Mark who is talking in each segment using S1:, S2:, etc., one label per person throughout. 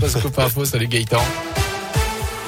S1: notre scoop info. Salut Gaëtan.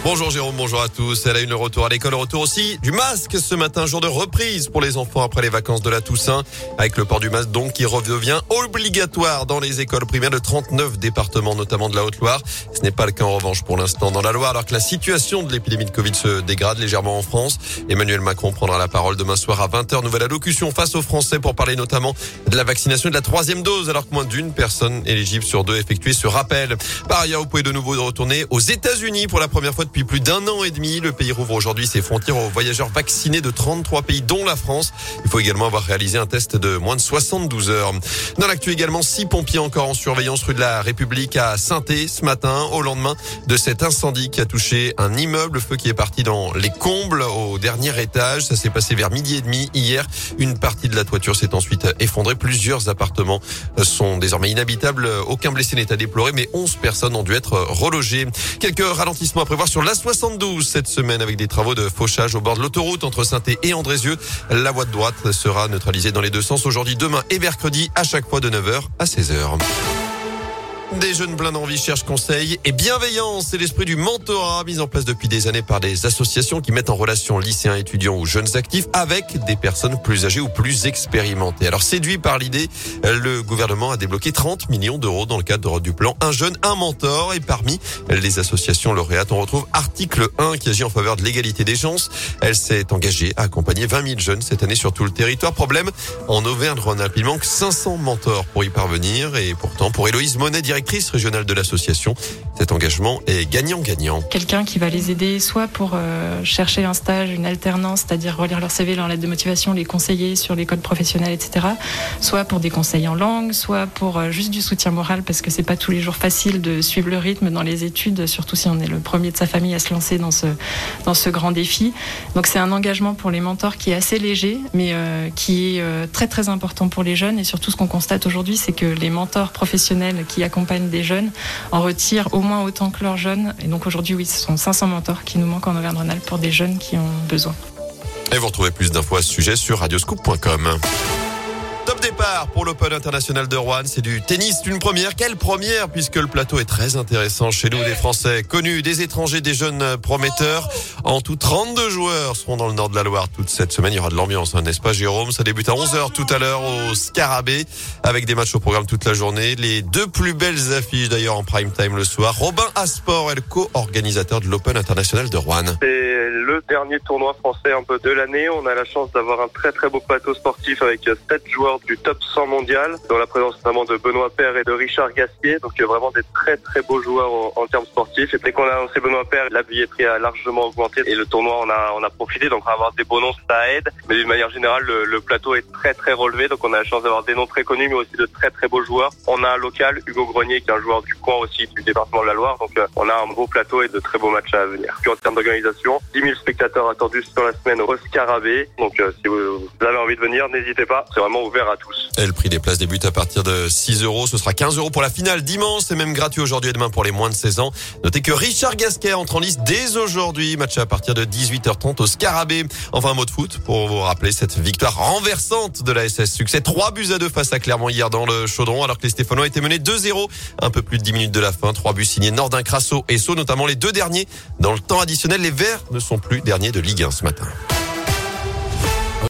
S2: Bonjour Jérôme, bonjour à tous. Elle a une retour à l'école, retour aussi du masque ce matin, jour de reprise pour les enfants après les vacances de la Toussaint, avec le port du masque donc qui redevient obligatoire dans les écoles primaires de 39 départements, notamment de la Haute-Loire. Ce n'est pas le cas en revanche pour l'instant dans la Loire, alors que la situation de l'épidémie de Covid se dégrade légèrement en France. Emmanuel Macron prendra la parole demain soir à 20h. Nouvelle allocution face aux Français pour parler notamment de la vaccination et de la troisième dose, alors que moins d'une personne éligible sur deux effectué ce rappel. Par ailleurs, vous pouvez de nouveau retourner aux États-Unis pour la première fois depuis plus d'un an et demi. Le pays rouvre aujourd'hui ses frontières aux voyageurs vaccinés de 33 pays, dont la France. Il faut également avoir réalisé un test de moins de 72 heures. Dans l'actu également, six pompiers encore en surveillance rue de la République à saint ce matin, au lendemain de cet incendie qui a touché un immeuble, feu qui est parti dans les combles au dernier étage. Ça s'est passé vers midi et demi hier. Une partie de la toiture s'est ensuite effondrée. Plusieurs appartements sont désormais inhabitables. Aucun blessé n'est à déplorer, mais 11 personnes ont dû être relogées. Quelques ralentissements à prévoir sur la 72 cette semaine avec des travaux de fauchage au bord de l'autoroute entre saint et Andrézieux. La voie de droite sera neutralisée dans les deux sens aujourd'hui, demain et mercredi à chaque fois de 9h à 16h. Des jeunes pleins d'envie cherchent conseil et bienveillance. C'est l'esprit du mentorat mis en place depuis des années par des associations qui mettent en relation lycéens, étudiants ou jeunes actifs avec des personnes plus âgées ou plus expérimentées. Alors séduit par l'idée, le gouvernement a débloqué 30 millions d'euros dans le cadre du plan Un jeune, un mentor. Et parmi les associations lauréates, on retrouve Article 1 qui agit en faveur de l'égalité des chances. Elle s'est engagée à accompagner 20 000 jeunes cette année sur tout le territoire. Problème, en Auvergne-Rhône-Alpes, il manque 500 mentors pour y parvenir. Et pourtant, pour Héloïse Monet, directrice directrice régionale de l'association. Cet engagement est gagnant-gagnant.
S3: Quelqu'un qui va les aider soit pour euh, chercher un stage, une alternance, c'est-à-dire relire leur CV, leur lettre de motivation, les conseiller sur les codes professionnels, etc. Soit pour des conseils en langue, soit pour euh, juste du soutien moral parce que c'est pas tous les jours facile de suivre le rythme dans les études, surtout si on est le premier de sa famille à se lancer dans ce, dans ce grand défi. Donc c'est un engagement pour les mentors qui est assez léger, mais euh, qui est très très important pour les jeunes et surtout ce qu'on constate aujourd'hui, c'est que les mentors professionnels qui accompagnent des jeunes en retirent au moins autant que leurs jeunes. Et donc aujourd'hui, oui, ce sont 500 mentors qui nous manquent en Auvergne-Rhône-Alpes pour des jeunes qui ont besoin.
S2: Et vous retrouvez plus d'infos à ce sujet sur radioscoop.com. Top départ pour l'Open International de Rouen. C'est du tennis d'une première. Quelle première puisque le plateau est très intéressant chez nous. Des Français connus, des étrangers, des jeunes prometteurs. En tout, 32 joueurs seront dans le nord de la Loire toute cette semaine. Il y aura de l'ambiance, hein, n'est-ce pas Jérôme? Ça débute à 11h tout à l'heure au Scarabée avec des matchs au programme toute la journée. Les deux plus belles affiches d'ailleurs en prime time le soir. Robin Asport est le co-organisateur de l'Open International de Rouen.
S4: Le dernier tournoi français un peu de l'année. On a la chance d'avoir un très très beau plateau sportif avec 7 joueurs du top 100 mondial, dans la présence notamment de Benoît Père et de Richard Gaspier. Donc vraiment des très très beaux joueurs en, termes sportifs. Et dès qu'on a annoncé Benoît Père, la billetterie a largement augmenté et le tournoi on a on a profité. Donc avoir des beaux noms ça aide. Mais d'une manière générale, le, plateau est très très relevé. Donc on a la chance d'avoir des noms très connus, mais aussi de très très beaux joueurs. On a un local, Hugo Grenier, qui est un joueur du coin aussi du département de la Loire. Donc euh, on a un beau plateau et de très beaux matchs à venir. Puis en termes d'organisation, 10 000 spectateurs attendus sur la semaine au Scarabée. Donc euh, si vous avez envie de venir, n'hésitez pas. C'est vraiment ouvert à tous.
S2: Le prix des places débute à partir de 6 euros. Ce sera 15 euros pour la finale dimanche. C'est même gratuit aujourd'hui et demain pour les moins de 16 ans. Notez que Richard Gasquet entre en liste dès aujourd'hui. Match à partir de 18h30 au Scarabée. Enfin, un mot de foot pour vous rappeler cette victoire renversante de la SS. Succès 3 buts à 2 face à Clermont hier dans le Chaudron alors que les Stéphanois étaient menés 2-0. Un peu plus de 10 minutes de la fin. 3 buts signés Nordin, Crasso et Sceaux, notamment les deux derniers. Dans le temps additionnel, les Verts ne sont plus derniers de Ligue 1 ce matin.